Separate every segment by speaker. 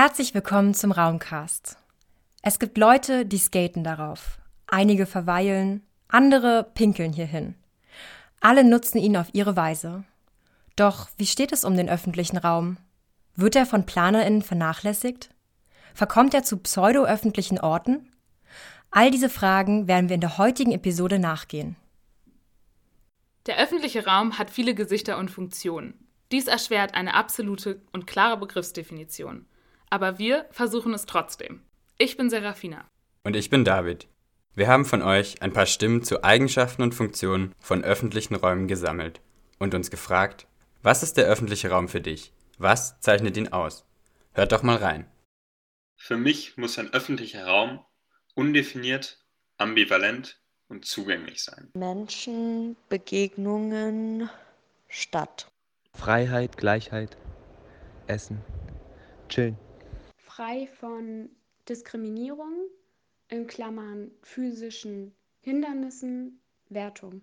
Speaker 1: Herzlich willkommen zum Raumcast. Es gibt Leute, die skaten darauf. Einige verweilen, andere pinkeln hierhin. Alle nutzen ihn auf ihre Weise. Doch wie steht es um den öffentlichen Raum? Wird er von PlanerInnen vernachlässigt? Verkommt er zu pseudo-öffentlichen Orten? All diese Fragen werden wir in der heutigen Episode nachgehen.
Speaker 2: Der öffentliche Raum hat viele Gesichter und Funktionen. Dies erschwert eine absolute und klare Begriffsdefinition. Aber wir versuchen es trotzdem. Ich bin Serafina.
Speaker 3: Und ich bin David. Wir haben von euch ein paar Stimmen zu Eigenschaften und Funktionen von öffentlichen Räumen gesammelt und uns gefragt, was ist der öffentliche Raum für dich? Was zeichnet ihn aus? Hört doch mal rein.
Speaker 4: Für mich muss ein öffentlicher Raum undefiniert, ambivalent und zugänglich sein.
Speaker 5: Menschen, Begegnungen, Stadt.
Speaker 6: Freiheit, Gleichheit, Essen, Chillen.
Speaker 7: Frei von Diskriminierung, in Klammern physischen Hindernissen, Wertung.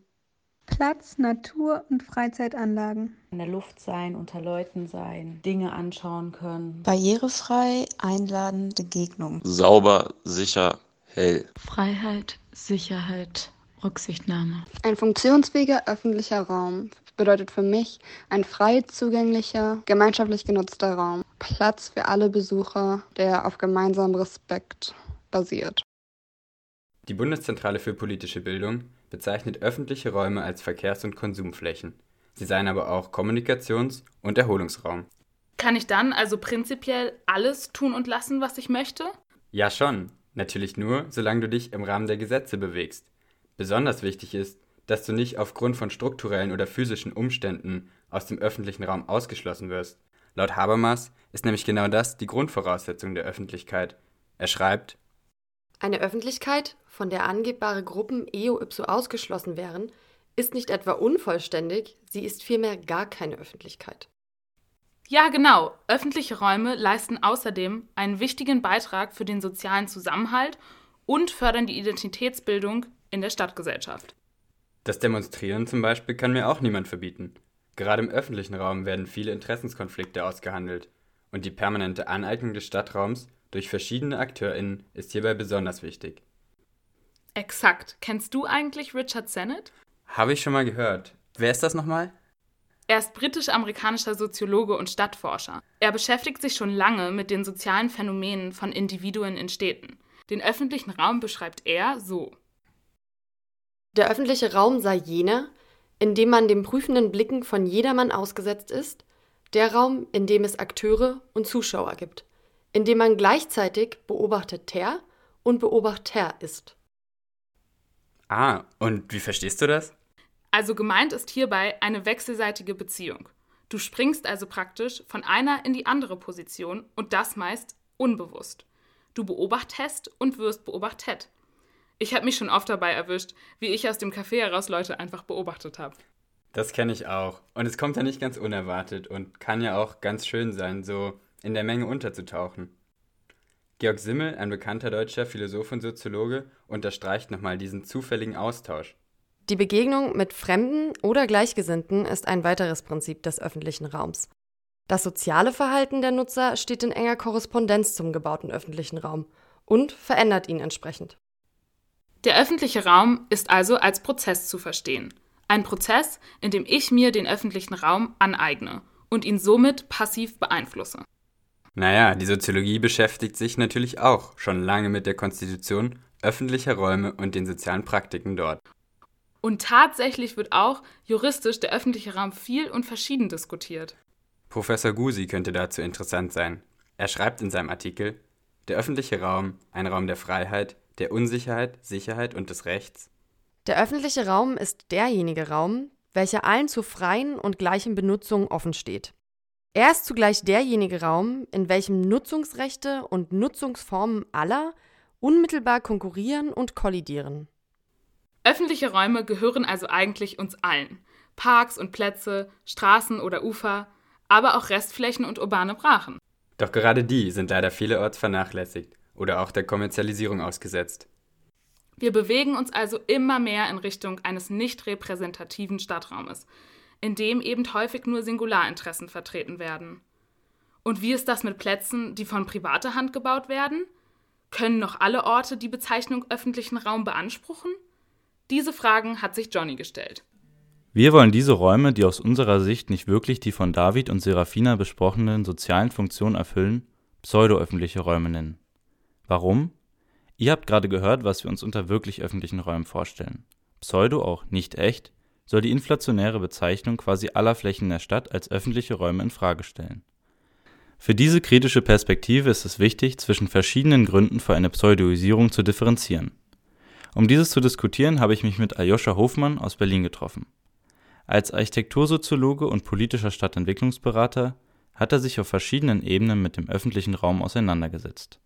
Speaker 8: Platz, Natur und Freizeitanlagen.
Speaker 9: In der Luft sein, unter Leuten sein, Dinge anschauen können.
Speaker 5: Barrierefrei, einladende Gegnung.
Speaker 10: Sauber, sicher, hell.
Speaker 11: Freiheit, Sicherheit, Rücksichtnahme.
Speaker 12: Ein funktionsfähiger öffentlicher Raum bedeutet für mich ein frei zugänglicher, gemeinschaftlich genutzter Raum. Platz für alle Besucher, der auf gemeinsamem Respekt basiert.
Speaker 3: Die Bundeszentrale für politische Bildung bezeichnet öffentliche Räume als Verkehrs- und Konsumflächen. Sie seien aber auch Kommunikations- und Erholungsraum.
Speaker 2: Kann ich dann also prinzipiell alles tun und lassen, was ich möchte?
Speaker 3: Ja schon, natürlich nur, solange du dich im Rahmen der Gesetze bewegst. Besonders wichtig ist, dass du nicht aufgrund von strukturellen oder physischen Umständen aus dem öffentlichen Raum ausgeschlossen wirst. Laut Habermas ist nämlich genau das die Grundvoraussetzung der Öffentlichkeit. Er schreibt,
Speaker 13: eine Öffentlichkeit, von der angebbare Gruppen eo ipso ausgeschlossen wären, ist nicht etwa unvollständig, sie ist vielmehr gar keine Öffentlichkeit.
Speaker 2: Ja, genau. Öffentliche Räume leisten außerdem einen wichtigen Beitrag für den sozialen Zusammenhalt und fördern die Identitätsbildung in der Stadtgesellschaft.
Speaker 3: Das Demonstrieren zum Beispiel kann mir auch niemand verbieten. Gerade im öffentlichen Raum werden viele Interessenskonflikte ausgehandelt und die permanente Aneignung des Stadtraums durch verschiedene AkteurInnen ist hierbei besonders wichtig.
Speaker 2: Exakt. Kennst du eigentlich Richard Sennett?
Speaker 3: Habe ich schon mal gehört. Wer ist das nochmal?
Speaker 2: Er ist britisch-amerikanischer Soziologe und Stadtforscher. Er beschäftigt sich schon lange mit den sozialen Phänomenen von Individuen in Städten. Den öffentlichen Raum beschreibt er so.
Speaker 13: Der öffentliche Raum sei jener, in dem man den prüfenden Blicken von jedermann ausgesetzt ist, der Raum, in dem es Akteure und Zuschauer gibt, in dem man gleichzeitig Beobachteter und Beobachter ist.
Speaker 3: Ah, und wie verstehst du das?
Speaker 2: Also gemeint ist hierbei eine wechselseitige Beziehung. Du springst also praktisch von einer in die andere Position und das meist unbewusst. Du beobachtest und wirst beobachtet. Ich habe mich schon oft dabei erwischt, wie ich aus dem Café heraus Leute einfach beobachtet habe.
Speaker 3: Das kenne ich auch. Und es kommt ja nicht ganz unerwartet und kann ja auch ganz schön sein, so in der Menge unterzutauchen. Georg Simmel, ein bekannter deutscher Philosoph und Soziologe, unterstreicht nochmal diesen zufälligen Austausch.
Speaker 13: Die Begegnung mit Fremden oder Gleichgesinnten ist ein weiteres Prinzip des öffentlichen Raums. Das soziale Verhalten der Nutzer steht in enger Korrespondenz zum gebauten öffentlichen Raum und verändert ihn entsprechend.
Speaker 2: Der öffentliche Raum ist also als Prozess zu verstehen. Ein Prozess, in dem ich mir den öffentlichen Raum aneigne und ihn somit passiv beeinflusse.
Speaker 3: Naja, die Soziologie beschäftigt sich natürlich auch schon lange mit der Konstitution öffentlicher Räume und den sozialen Praktiken dort.
Speaker 2: Und tatsächlich wird auch juristisch der öffentliche Raum viel und verschieden diskutiert.
Speaker 3: Professor Gusi könnte dazu interessant sein. Er schreibt in seinem Artikel, der öffentliche Raum, ein Raum der Freiheit, der Unsicherheit, Sicherheit und des Rechts.
Speaker 13: Der öffentliche Raum ist derjenige Raum, welcher allen zur freien und gleichen Benutzung offen steht. Er ist zugleich derjenige Raum, in welchem Nutzungsrechte und Nutzungsformen aller unmittelbar konkurrieren und kollidieren.
Speaker 2: Öffentliche Räume gehören also eigentlich uns allen. Parks und Plätze, Straßen oder Ufer, aber auch Restflächen und urbane Brachen.
Speaker 3: Doch gerade die sind leider vielerorts vernachlässigt oder auch der Kommerzialisierung ausgesetzt.
Speaker 2: Wir bewegen uns also immer mehr in Richtung eines nicht repräsentativen Stadtraumes, in dem eben häufig nur Singularinteressen vertreten werden. Und wie ist das mit Plätzen, die von privater Hand gebaut werden? Können noch alle Orte die Bezeichnung öffentlichen Raum beanspruchen? Diese Fragen hat sich Johnny gestellt.
Speaker 14: Wir wollen diese Räume, die aus unserer Sicht nicht wirklich die von David und Serafina besprochenen sozialen Funktionen erfüllen, pseudo-öffentliche Räume nennen. Warum? Ihr habt gerade gehört, was wir uns unter wirklich öffentlichen Räumen vorstellen. Pseudo auch nicht echt soll die inflationäre Bezeichnung quasi aller Flächen der Stadt als öffentliche Räume in Frage stellen. Für diese kritische Perspektive ist es wichtig, zwischen verschiedenen Gründen für eine Pseudoisierung zu differenzieren. Um dieses zu diskutieren, habe ich mich mit Aljoscha Hofmann aus Berlin getroffen. Als Architektursoziologe und politischer Stadtentwicklungsberater hat er sich auf verschiedenen Ebenen mit dem öffentlichen Raum auseinandergesetzt.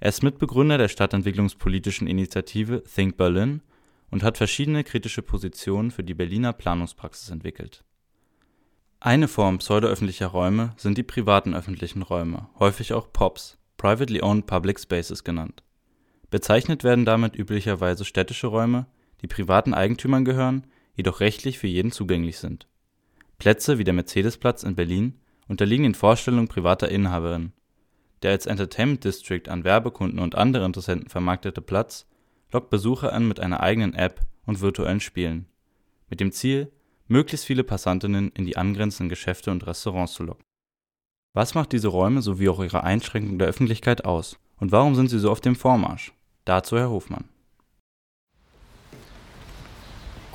Speaker 14: Er ist Mitbegründer der stadtentwicklungspolitischen Initiative Think Berlin und hat verschiedene kritische Positionen für die Berliner Planungspraxis entwickelt. Eine Form pseudoöffentlicher Räume sind die privaten öffentlichen Räume, häufig auch POPs, Privately Owned Public Spaces genannt. Bezeichnet werden damit üblicherweise städtische Räume, die privaten Eigentümern gehören, jedoch rechtlich für jeden zugänglich sind. Plätze wie der Mercedesplatz in Berlin unterliegen den Vorstellungen privater Inhaberinnen. Der als Entertainment District an Werbekunden und andere Interessenten vermarktete Platz lockt Besucher an mit einer eigenen App und virtuellen Spielen, mit dem Ziel, möglichst viele Passantinnen in die angrenzenden Geschäfte und Restaurants zu locken. Was macht diese Räume sowie auch ihre Einschränkung der Öffentlichkeit aus und warum sind sie so auf dem Vormarsch? Dazu Herr Hofmann.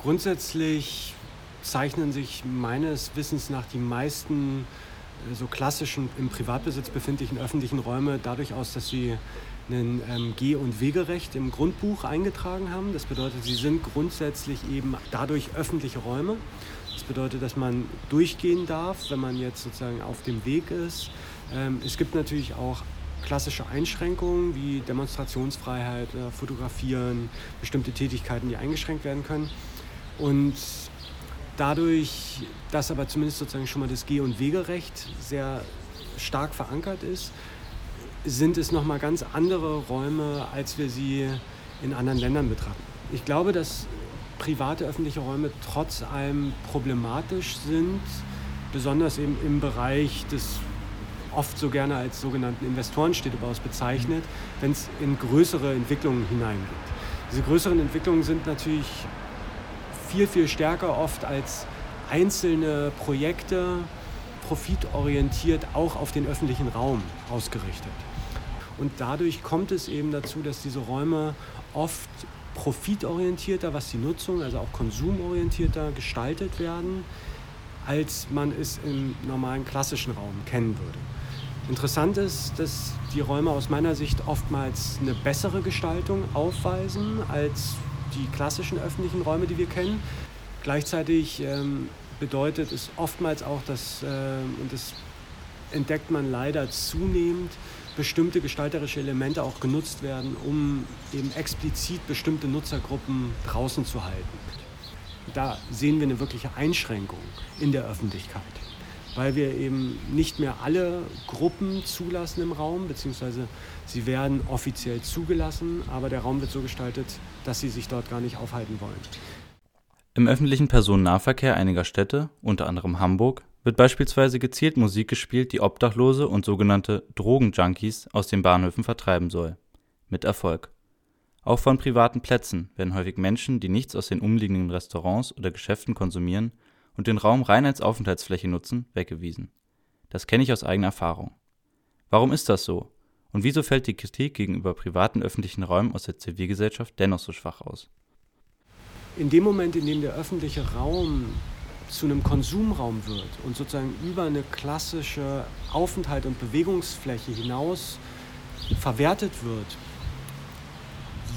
Speaker 15: Grundsätzlich zeichnen sich meines Wissens nach die meisten so klassischen im Privatbesitz befindlichen öffentlichen Räume dadurch aus, dass sie ein ähm, Geh- und Wegerecht im Grundbuch eingetragen haben. Das bedeutet, sie sind grundsätzlich eben dadurch öffentliche Räume. Das bedeutet, dass man durchgehen darf, wenn man jetzt sozusagen auf dem Weg ist. Ähm, es gibt natürlich auch klassische Einschränkungen wie Demonstrationsfreiheit, äh, Fotografieren, bestimmte Tätigkeiten, die eingeschränkt werden können. Und dadurch, dass aber zumindest sozusagen schon mal das Geh- und Wegerecht sehr stark verankert ist, sind es nochmal ganz andere Räume, als wir sie in anderen Ländern betrachten. Ich glaube, dass private öffentliche Räume trotz allem problematisch sind, besonders eben im Bereich des oft so gerne als sogenannten Investorenstädtebaus bezeichnet, wenn es in größere Entwicklungen hineingeht. Diese größeren Entwicklungen sind natürlich viel, viel stärker oft als einzelne Projekte profitorientiert auch auf den öffentlichen Raum ausgerichtet. Und dadurch kommt es eben dazu, dass diese Räume oft profitorientierter, was die Nutzung, also auch konsumorientierter gestaltet werden, als man es im normalen klassischen Raum kennen würde. Interessant ist, dass die Räume aus meiner Sicht oftmals eine bessere Gestaltung aufweisen als die klassischen öffentlichen Räume, die wir kennen. Gleichzeitig ähm, bedeutet es oftmals auch, dass, äh, und das entdeckt man leider zunehmend, bestimmte gestalterische Elemente auch genutzt werden, um eben explizit bestimmte Nutzergruppen draußen zu halten. Da sehen wir eine wirkliche Einschränkung in der Öffentlichkeit, weil wir eben nicht mehr alle Gruppen zulassen im Raum, beziehungsweise sie werden offiziell zugelassen, aber der Raum wird so gestaltet, dass sie sich dort gar nicht aufhalten wollen.
Speaker 14: Im öffentlichen Personennahverkehr einiger Städte, unter anderem Hamburg, wird beispielsweise gezielt Musik gespielt, die Obdachlose und sogenannte Drogenjunkies aus den Bahnhöfen vertreiben soll. Mit Erfolg. Auch von privaten Plätzen werden häufig Menschen, die nichts aus den umliegenden Restaurants oder Geschäften konsumieren und den Raum rein als Aufenthaltsfläche nutzen, weggewiesen. Das kenne ich aus eigener Erfahrung. Warum ist das so? Und wieso fällt die Kritik gegenüber privaten öffentlichen Räumen aus der Zivilgesellschaft dennoch so schwach aus?
Speaker 15: In dem Moment, in dem der öffentliche Raum zu einem Konsumraum wird und sozusagen über eine klassische Aufenthalt und Bewegungsfläche hinaus verwertet wird,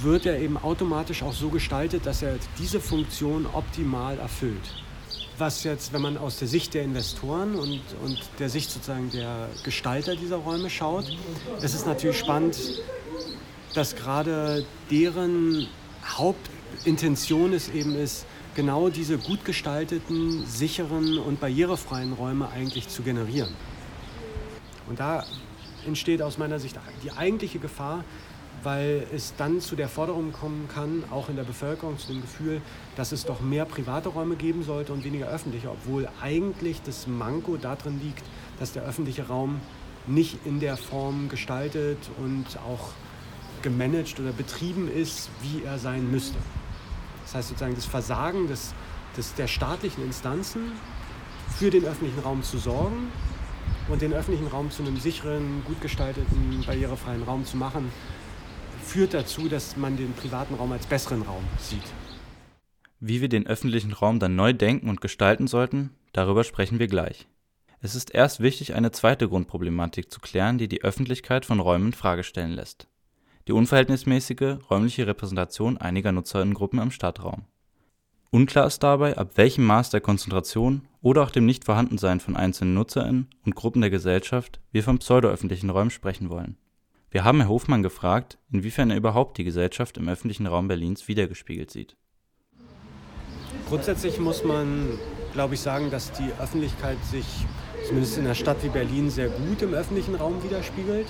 Speaker 15: wird er eben automatisch auch so gestaltet, dass er diese Funktion optimal erfüllt. Was jetzt, wenn man aus der Sicht der Investoren und, und der Sicht sozusagen der Gestalter dieser Räume schaut, ist es natürlich spannend, dass gerade deren Hauptintention es eben ist, genau diese gut gestalteten, sicheren und barrierefreien Räume eigentlich zu generieren. Und da entsteht aus meiner Sicht die eigentliche Gefahr, weil es dann zu der Forderung kommen kann, auch in der Bevölkerung zu dem Gefühl, dass es doch mehr private Räume geben sollte und weniger öffentliche, obwohl eigentlich das Manko darin liegt, dass der öffentliche Raum nicht in der Form gestaltet und auch gemanagt oder betrieben ist, wie er sein müsste. Das heißt sozusagen das Versagen des, des, der staatlichen Instanzen für den öffentlichen Raum zu sorgen und den öffentlichen Raum zu einem sicheren, gut gestalteten, barrierefreien Raum zu machen, führt dazu, dass man den privaten Raum als besseren Raum sieht.
Speaker 14: Wie wir den öffentlichen Raum dann neu denken und gestalten sollten, darüber sprechen wir gleich. Es ist erst wichtig, eine zweite Grundproblematik zu klären, die die Öffentlichkeit von Räumen in Frage stellen lässt. Die unverhältnismäßige räumliche Repräsentation einiger Nutzerinnengruppen im Stadtraum. Unklar ist dabei, ab welchem Maß der Konzentration oder auch dem Nichtvorhandensein von einzelnen NutzerInnen und Gruppen der Gesellschaft wir von pseudo-öffentlichen Räumen sprechen wollen. Wir haben Herr Hofmann gefragt, inwiefern er überhaupt die Gesellschaft im öffentlichen Raum Berlins wiedergespiegelt sieht.
Speaker 15: Grundsätzlich muss man, glaube ich, sagen, dass die Öffentlichkeit sich zumindest in einer Stadt wie Berlin sehr gut im öffentlichen Raum widerspiegelt.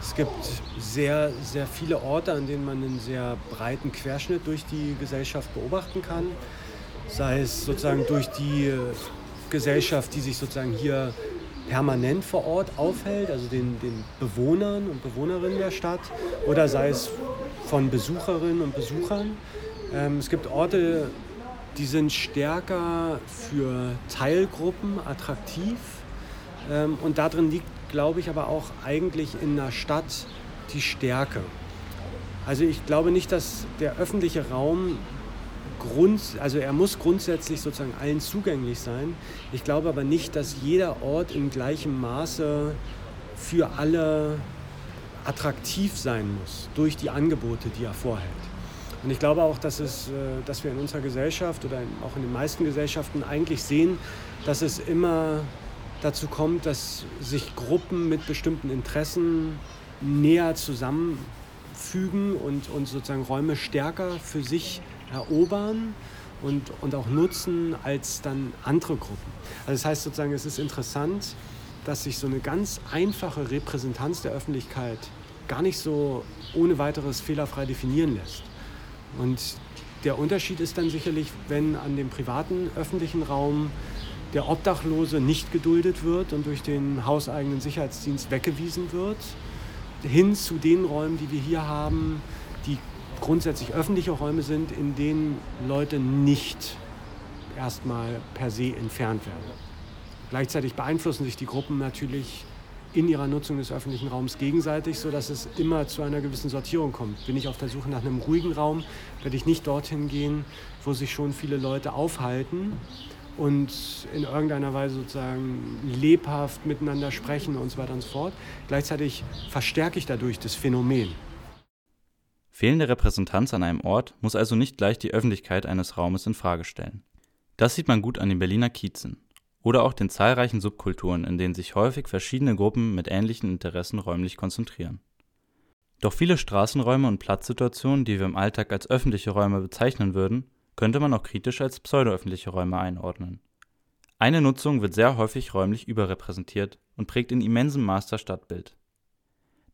Speaker 15: Es gibt sehr, sehr viele Orte, an denen man einen sehr breiten Querschnitt durch die Gesellschaft beobachten kann. Sei es sozusagen durch die Gesellschaft, die sich sozusagen hier permanent vor Ort aufhält, also den, den Bewohnern und Bewohnerinnen der Stadt, oder sei es von Besucherinnen und Besuchern. Ähm, es gibt Orte, die sind stärker für Teilgruppen attraktiv. Ähm, und darin liegt, glaube ich, aber auch eigentlich in einer Stadt die Stärke. Also ich glaube nicht, dass der öffentliche Raum Grund, also er muss grundsätzlich sozusagen allen zugänglich sein. Ich glaube aber nicht, dass jeder Ort in gleichem Maße für alle attraktiv sein muss durch die Angebote, die er vorhält. Und ich glaube auch, dass, es, äh, dass wir in unserer Gesellschaft oder auch in den meisten Gesellschaften eigentlich sehen, dass es immer dazu kommt, dass sich Gruppen mit bestimmten Interessen näher zusammenfügen und, und sozusagen Räume stärker für sich erobern und, und auch nutzen als dann andere Gruppen. Also das heißt sozusagen, es ist interessant, dass sich so eine ganz einfache Repräsentanz der Öffentlichkeit gar nicht so ohne weiteres fehlerfrei definieren lässt. Und der Unterschied ist dann sicherlich, wenn an dem privaten öffentlichen Raum der Obdachlose nicht geduldet wird und durch den hauseigenen Sicherheitsdienst weggewiesen wird, hin zu den Räumen, die wir hier haben, die grundsätzlich öffentliche Räume sind, in denen Leute nicht erstmal per se entfernt werden. Gleichzeitig beeinflussen sich die Gruppen natürlich in ihrer Nutzung des öffentlichen Raums gegenseitig, sodass es immer zu einer gewissen Sortierung kommt. Bin ich auf der Suche nach einem ruhigen Raum, werde ich nicht dorthin gehen, wo sich schon viele Leute aufhalten und in irgendeiner Weise sozusagen lebhaft miteinander sprechen und so weiter und so fort. Gleichzeitig verstärke ich dadurch das Phänomen.
Speaker 14: Fehlende Repräsentanz an einem Ort muss also nicht gleich die Öffentlichkeit eines Raumes in Frage stellen. Das sieht man gut an den Berliner Kiezen oder auch den zahlreichen Subkulturen, in denen sich häufig verschiedene Gruppen mit ähnlichen Interessen räumlich konzentrieren. Doch viele Straßenräume und Platzsituationen, die wir im Alltag als öffentliche Räume bezeichnen würden, könnte man auch kritisch als pseudoöffentliche Räume einordnen. Eine Nutzung wird sehr häufig räumlich überrepräsentiert und prägt in immensem Maß das Stadtbild.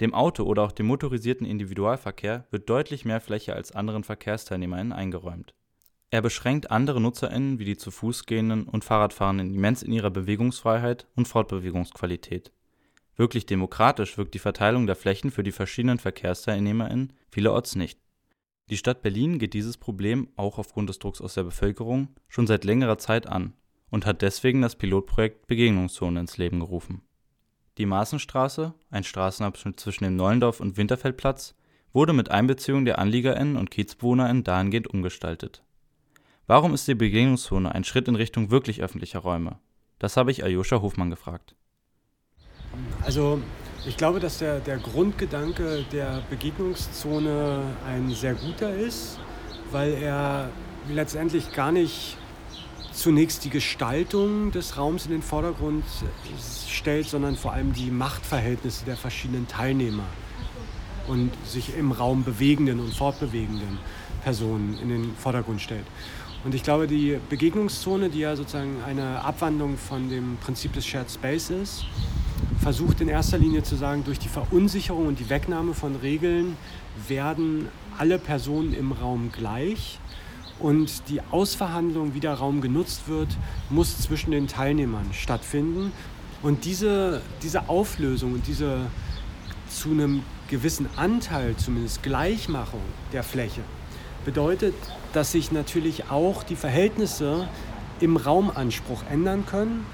Speaker 14: Dem Auto oder auch dem motorisierten Individualverkehr wird deutlich mehr Fläche als anderen VerkehrsteilnehmerInnen eingeräumt. Er beschränkt andere NutzerInnen wie die zu Fuß gehenden und Fahrradfahrenden immens in ihrer Bewegungsfreiheit und Fortbewegungsqualität. Wirklich demokratisch wirkt die Verteilung der Flächen für die verschiedenen VerkehrsteilnehmerInnen vielerorts nicht. Die Stadt Berlin geht dieses Problem auch aufgrund des Drucks aus der Bevölkerung schon seit längerer Zeit an und hat deswegen das Pilotprojekt Begegnungszone ins Leben gerufen die Maaßenstraße, ein Straßenabschnitt zwischen dem Nollendorf und Winterfeldplatz, wurde mit Einbeziehung der AnliegerInnen und KiezbewohnerInnen dahingehend umgestaltet. Warum ist die Begegnungszone ein Schritt in Richtung wirklich öffentlicher Räume? Das habe ich Aljoscha Hofmann gefragt.
Speaker 15: Also ich glaube, dass der, der Grundgedanke der Begegnungszone ein sehr guter ist, weil er letztendlich gar nicht zunächst die Gestaltung des Raums in den Vordergrund stellt, sondern vor allem die Machtverhältnisse der verschiedenen Teilnehmer und sich im Raum bewegenden und fortbewegenden Personen in den Vordergrund stellt. Und ich glaube, die Begegnungszone, die ja sozusagen eine Abwandlung von dem Prinzip des Shared Space ist, versucht in erster Linie zu sagen, durch die Verunsicherung und die Wegnahme von Regeln werden alle Personen im Raum gleich und die Ausverhandlung, wie der Raum genutzt wird, muss zwischen den Teilnehmern stattfinden. Und diese, diese Auflösung und diese zu einem gewissen Anteil zumindest Gleichmachung der Fläche bedeutet, dass sich natürlich auch die Verhältnisse im Raumanspruch ändern können.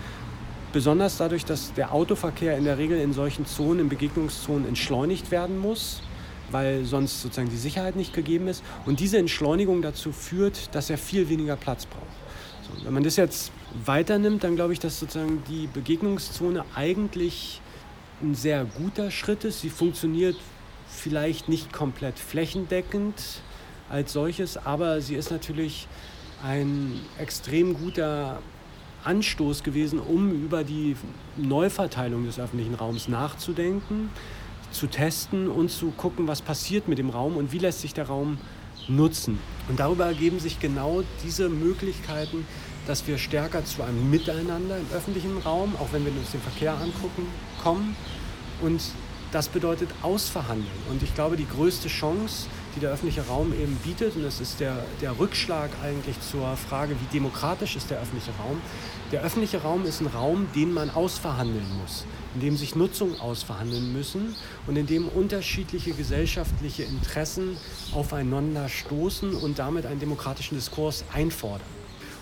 Speaker 15: Besonders dadurch, dass der Autoverkehr in der Regel in solchen Zonen, in Begegnungszonen entschleunigt werden muss, weil sonst sozusagen die Sicherheit nicht gegeben ist. Und diese Entschleunigung dazu führt, dass er viel weniger Platz braucht. So, wenn man das jetzt weiternimmt, dann glaube ich, dass sozusagen die Begegnungszone eigentlich ein sehr guter Schritt ist. Sie funktioniert vielleicht nicht komplett flächendeckend als solches, aber sie ist natürlich ein extrem guter Anstoß gewesen, um über die Neuverteilung des öffentlichen Raums nachzudenken, zu testen und zu gucken, was passiert mit dem Raum und wie lässt sich der Raum nutzen. Und darüber ergeben sich genau diese Möglichkeiten, dass wir stärker zu einem Miteinander im öffentlichen Raum, auch wenn wir uns den Verkehr angucken, kommen. Und das bedeutet ausverhandeln. Und ich glaube, die größte Chance, die der öffentliche Raum eben bietet, und das ist der, der Rückschlag eigentlich zur Frage, wie demokratisch ist der öffentliche Raum. Der öffentliche Raum ist ein Raum, den man ausverhandeln muss, in dem sich Nutzungen ausverhandeln müssen und in dem unterschiedliche gesellschaftliche Interessen aufeinander stoßen und damit einen demokratischen Diskurs einfordern.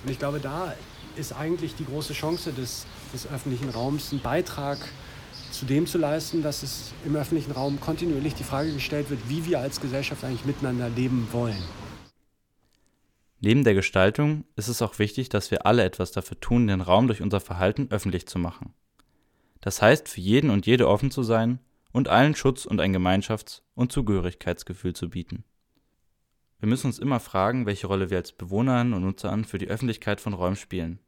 Speaker 15: Und ich glaube, da ist eigentlich die große Chance des, des öffentlichen Raums, einen Beitrag zu dem zu leisten, dass es im öffentlichen Raum kontinuierlich die Frage gestellt wird, wie wir als Gesellschaft eigentlich miteinander leben wollen.
Speaker 14: Neben der Gestaltung ist es auch wichtig, dass wir alle etwas dafür tun, den Raum durch unser Verhalten öffentlich zu machen. Das heißt, für jeden und jede offen zu sein und allen Schutz und ein Gemeinschafts- und Zugehörigkeitsgefühl zu bieten. Wir müssen uns immer fragen, welche Rolle wir als Bewohnerinnen und Nutzerinnen für die Öffentlichkeit von Räumen spielen.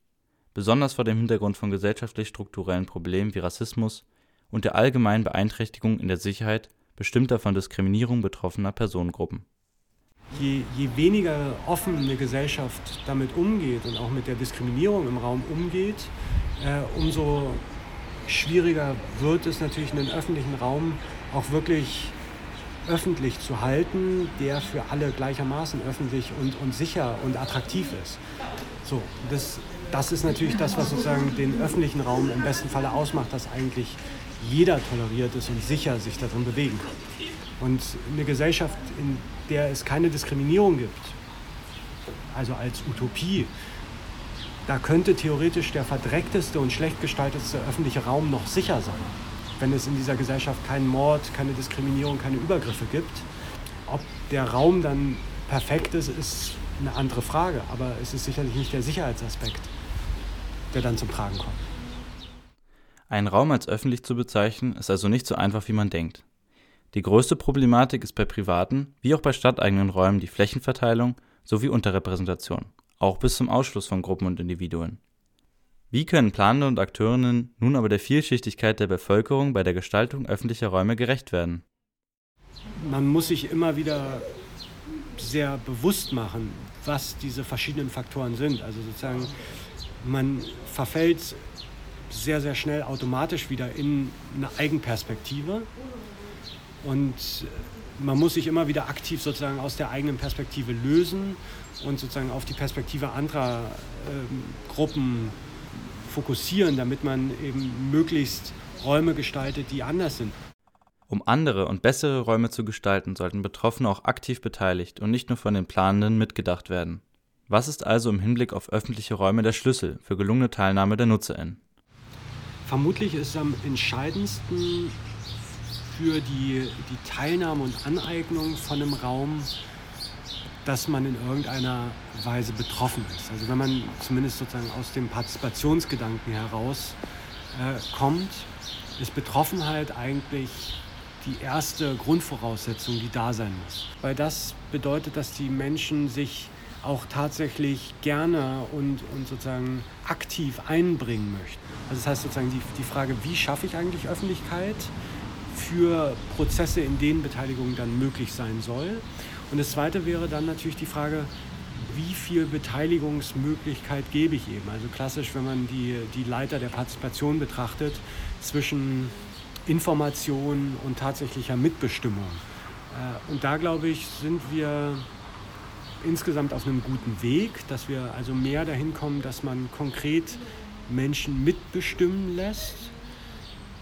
Speaker 14: Besonders vor dem Hintergrund von gesellschaftlich-strukturellen Problemen wie Rassismus und der allgemeinen Beeinträchtigung in der Sicherheit bestimmter von Diskriminierung betroffener Personengruppen.
Speaker 15: Je, je, weniger offen eine Gesellschaft damit umgeht und auch mit der Diskriminierung im Raum umgeht, äh, umso schwieriger wird es natürlich, einen öffentlichen Raum auch wirklich öffentlich zu halten, der für alle gleichermaßen öffentlich und, und sicher und attraktiv ist. So, das, das ist natürlich das, was sozusagen den öffentlichen Raum im besten Falle ausmacht, dass eigentlich jeder toleriert ist und sicher sich darin bewegen kann. Und eine Gesellschaft, in der es keine Diskriminierung gibt, also als Utopie, da könnte theoretisch der verdreckteste und schlecht gestaltetste öffentliche Raum noch sicher sein wenn es in dieser Gesellschaft keinen Mord, keine Diskriminierung, keine Übergriffe gibt. Ob der Raum dann perfekt ist, ist eine andere Frage, aber es ist sicherlich nicht der Sicherheitsaspekt, der dann zum Tragen kommt.
Speaker 14: Einen Raum als öffentlich zu bezeichnen, ist also nicht so einfach, wie man denkt. Die größte Problematik ist bei privaten wie auch bei stadteigenen Räumen die Flächenverteilung sowie Unterrepräsentation, auch bis zum Ausschluss von Gruppen und Individuen. Wie können Planende und Akteurinnen nun aber der Vielschichtigkeit der Bevölkerung bei der Gestaltung öffentlicher Räume gerecht werden?
Speaker 15: Man muss sich immer wieder sehr bewusst machen, was diese verschiedenen Faktoren sind. Also sozusagen, man verfällt sehr, sehr schnell automatisch wieder in eine Eigenperspektive und man muss sich immer wieder aktiv sozusagen aus der eigenen Perspektive lösen und sozusagen auf die Perspektive anderer äh, Gruppen fokussieren, damit man eben möglichst Räume gestaltet, die anders sind.
Speaker 14: Um andere und bessere Räume zu gestalten, sollten Betroffene auch aktiv beteiligt und nicht nur von den Planenden mitgedacht werden. Was ist also im Hinblick auf öffentliche Räume der Schlüssel für gelungene Teilnahme der NutzerInnen?
Speaker 15: Vermutlich ist am entscheidendsten für die, die Teilnahme und Aneignung von einem Raum dass man in irgendeiner Weise betroffen ist. Also wenn man zumindest sozusagen aus dem Partizipationsgedanken heraus äh, kommt, ist Betroffenheit eigentlich die erste Grundvoraussetzung, die da sein muss. Weil das bedeutet, dass die Menschen sich auch tatsächlich gerne und, und sozusagen aktiv einbringen möchten. Also das heißt sozusagen die, die Frage, wie schaffe ich eigentlich Öffentlichkeit für Prozesse, in denen Beteiligung dann möglich sein soll. Und das Zweite wäre dann natürlich die Frage, wie viel Beteiligungsmöglichkeit gebe ich eben? Also klassisch, wenn man die, die Leiter der Partizipation betrachtet, zwischen Information und tatsächlicher Mitbestimmung. Äh, und da, glaube ich, sind wir insgesamt auf einem guten Weg, dass wir also mehr dahin kommen, dass man konkret Menschen mitbestimmen lässt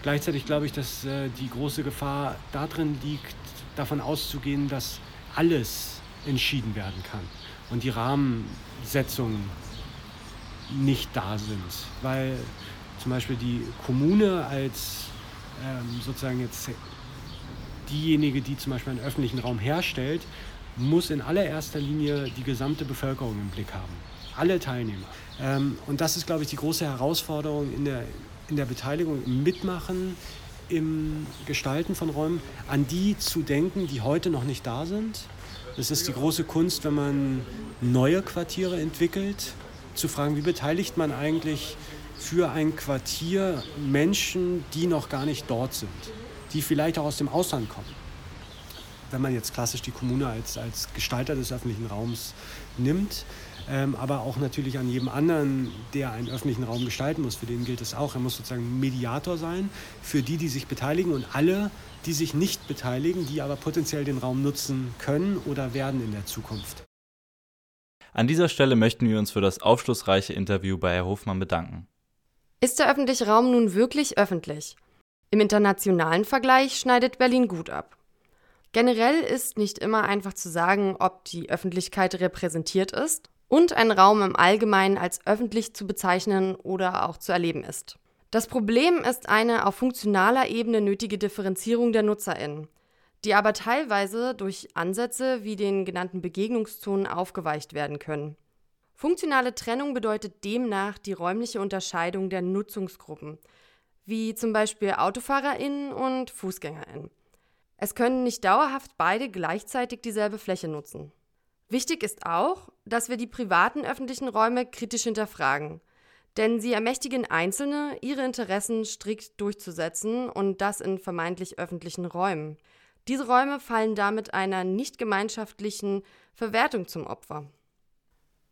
Speaker 15: Gleichzeitig glaube ich, dass äh, die große Gefahr darin liegt, davon auszugehen, dass alles entschieden werden kann und die Rahmensetzungen nicht da sind. Weil zum Beispiel die Kommune als ähm, sozusagen jetzt diejenige, die zum Beispiel einen öffentlichen Raum herstellt, muss in allererster Linie die gesamte Bevölkerung im Blick haben. Alle Teilnehmer. Ähm, und das ist, glaube ich, die große Herausforderung in der, in der Beteiligung, im Mitmachen, im Gestalten von Räumen, an die zu denken, die heute noch nicht da sind. Es ist die große Kunst, wenn man neue Quartiere entwickelt, zu fragen, wie beteiligt man eigentlich für ein Quartier Menschen, die noch gar nicht dort sind, die vielleicht auch aus dem Ausland kommen. Wenn man jetzt klassisch die Kommune als, als Gestalter des öffentlichen Raums nimmt, ähm, aber auch natürlich an jedem anderen, der einen öffentlichen Raum gestalten muss. Für den gilt es auch. Er muss sozusagen Mediator sein für die, die sich beteiligen und alle, die sich nicht beteiligen, die aber potenziell den Raum nutzen können oder werden in der Zukunft.
Speaker 14: An dieser Stelle möchten wir uns für das aufschlussreiche Interview bei Herr Hofmann bedanken.
Speaker 13: Ist der öffentliche Raum nun wirklich öffentlich? Im internationalen Vergleich schneidet Berlin gut ab. Generell ist nicht immer einfach zu sagen, ob die Öffentlichkeit repräsentiert ist und ein Raum im Allgemeinen als öffentlich zu bezeichnen oder auch zu erleben ist. Das Problem ist eine auf funktionaler Ebene nötige Differenzierung der Nutzerinnen, die aber teilweise durch Ansätze wie den genannten Begegnungszonen aufgeweicht werden können. Funktionale Trennung bedeutet demnach die räumliche Unterscheidung der Nutzungsgruppen, wie zum Beispiel AutofahrerInnen und FußgängerInnen. Es können nicht dauerhaft beide gleichzeitig dieselbe Fläche nutzen. Wichtig ist auch, dass wir die privaten öffentlichen Räume kritisch hinterfragen, denn sie ermächtigen Einzelne, ihre Interessen strikt durchzusetzen und das in vermeintlich öffentlichen Räumen. Diese Räume fallen damit einer nicht gemeinschaftlichen Verwertung zum Opfer.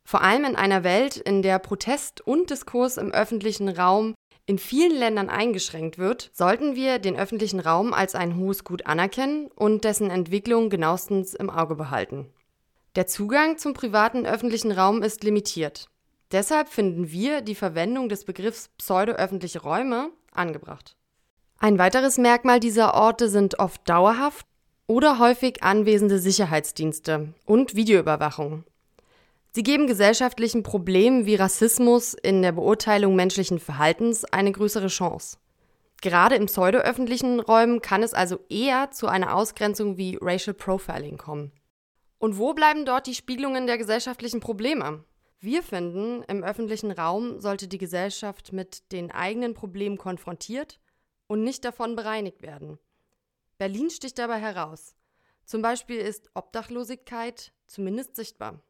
Speaker 13: Vor allem in einer Welt, in der Protest und Diskurs im öffentlichen Raum in vielen Ländern eingeschränkt wird, sollten wir den öffentlichen Raum als ein hohes Gut anerkennen und dessen Entwicklung genauestens im Auge behalten. Der Zugang zum privaten öffentlichen Raum ist limitiert. Deshalb finden wir die Verwendung des Begriffs pseudo-öffentliche Räume angebracht. Ein weiteres Merkmal dieser Orte sind oft dauerhaft oder häufig anwesende Sicherheitsdienste und Videoüberwachung. Sie geben gesellschaftlichen Problemen wie Rassismus in der Beurteilung menschlichen Verhaltens eine größere Chance. Gerade im pseudo-öffentlichen Räumen kann es also eher zu einer Ausgrenzung wie Racial Profiling kommen. Und wo bleiben dort die Spiegelungen der gesellschaftlichen Probleme? Wir finden, im öffentlichen Raum sollte die Gesellschaft mit den eigenen Problemen konfrontiert und nicht davon bereinigt werden. Berlin sticht dabei heraus. Zum Beispiel ist Obdachlosigkeit zumindest sichtbar.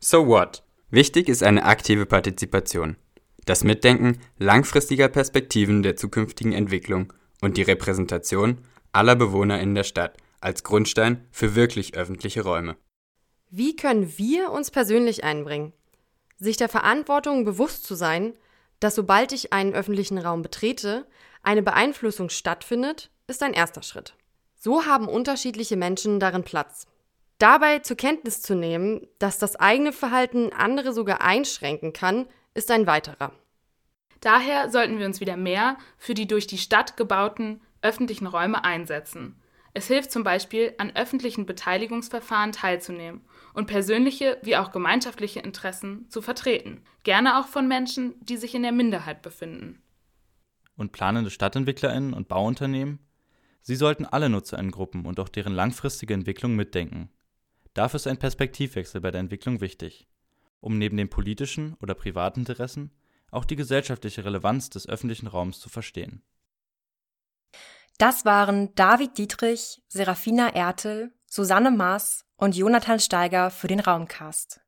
Speaker 3: So what? Wichtig ist eine aktive Partizipation. Das Mitdenken langfristiger Perspektiven der zukünftigen Entwicklung und die Repräsentation aller Bewohner in der Stadt als Grundstein für wirklich öffentliche Räume.
Speaker 13: Wie können wir uns persönlich einbringen? Sich der Verantwortung bewusst zu sein, dass sobald ich einen öffentlichen Raum betrete, eine Beeinflussung stattfindet, ist ein erster Schritt. So haben unterschiedliche Menschen darin Platz. Dabei zur Kenntnis zu nehmen, dass das eigene Verhalten andere sogar einschränken kann, ist ein weiterer.
Speaker 2: Daher sollten wir uns wieder mehr für die durch die Stadt gebauten öffentlichen Räume einsetzen es hilft zum Beispiel, an öffentlichen Beteiligungsverfahren teilzunehmen und persönliche wie auch gemeinschaftliche Interessen zu vertreten, gerne auch von Menschen, die sich in der Minderheit befinden.
Speaker 14: Und planende StadtentwicklerInnen und Bauunternehmen? Sie sollten alle NutzerInnengruppen und auch deren langfristige Entwicklung mitdenken. Dafür ist ein Perspektivwechsel bei der Entwicklung wichtig, um neben den politischen oder privaten Interessen auch die gesellschaftliche Relevanz des öffentlichen Raums zu verstehen.
Speaker 1: Das waren David Dietrich, Serafina Ertel, Susanne Maas und Jonathan Steiger für den Raumcast.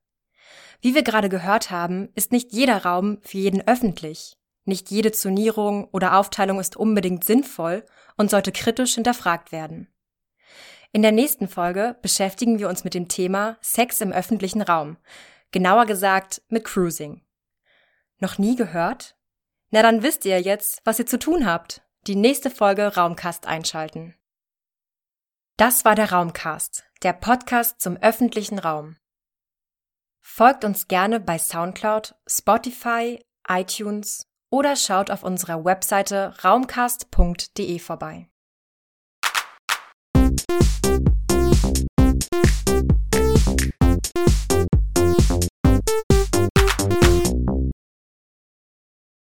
Speaker 1: Wie wir gerade gehört haben, ist nicht jeder Raum für jeden öffentlich. Nicht jede Zonierung oder Aufteilung ist unbedingt sinnvoll und sollte kritisch hinterfragt werden. In der nächsten Folge beschäftigen wir uns mit dem Thema Sex im öffentlichen Raum, genauer gesagt mit Cruising. Noch nie gehört? Na dann wisst ihr jetzt, was ihr zu tun habt die nächste Folge Raumcast einschalten. Das war der Raumcast, der Podcast zum öffentlichen Raum. Folgt uns gerne bei SoundCloud, Spotify, iTunes oder schaut auf unserer Webseite raumcast.de vorbei.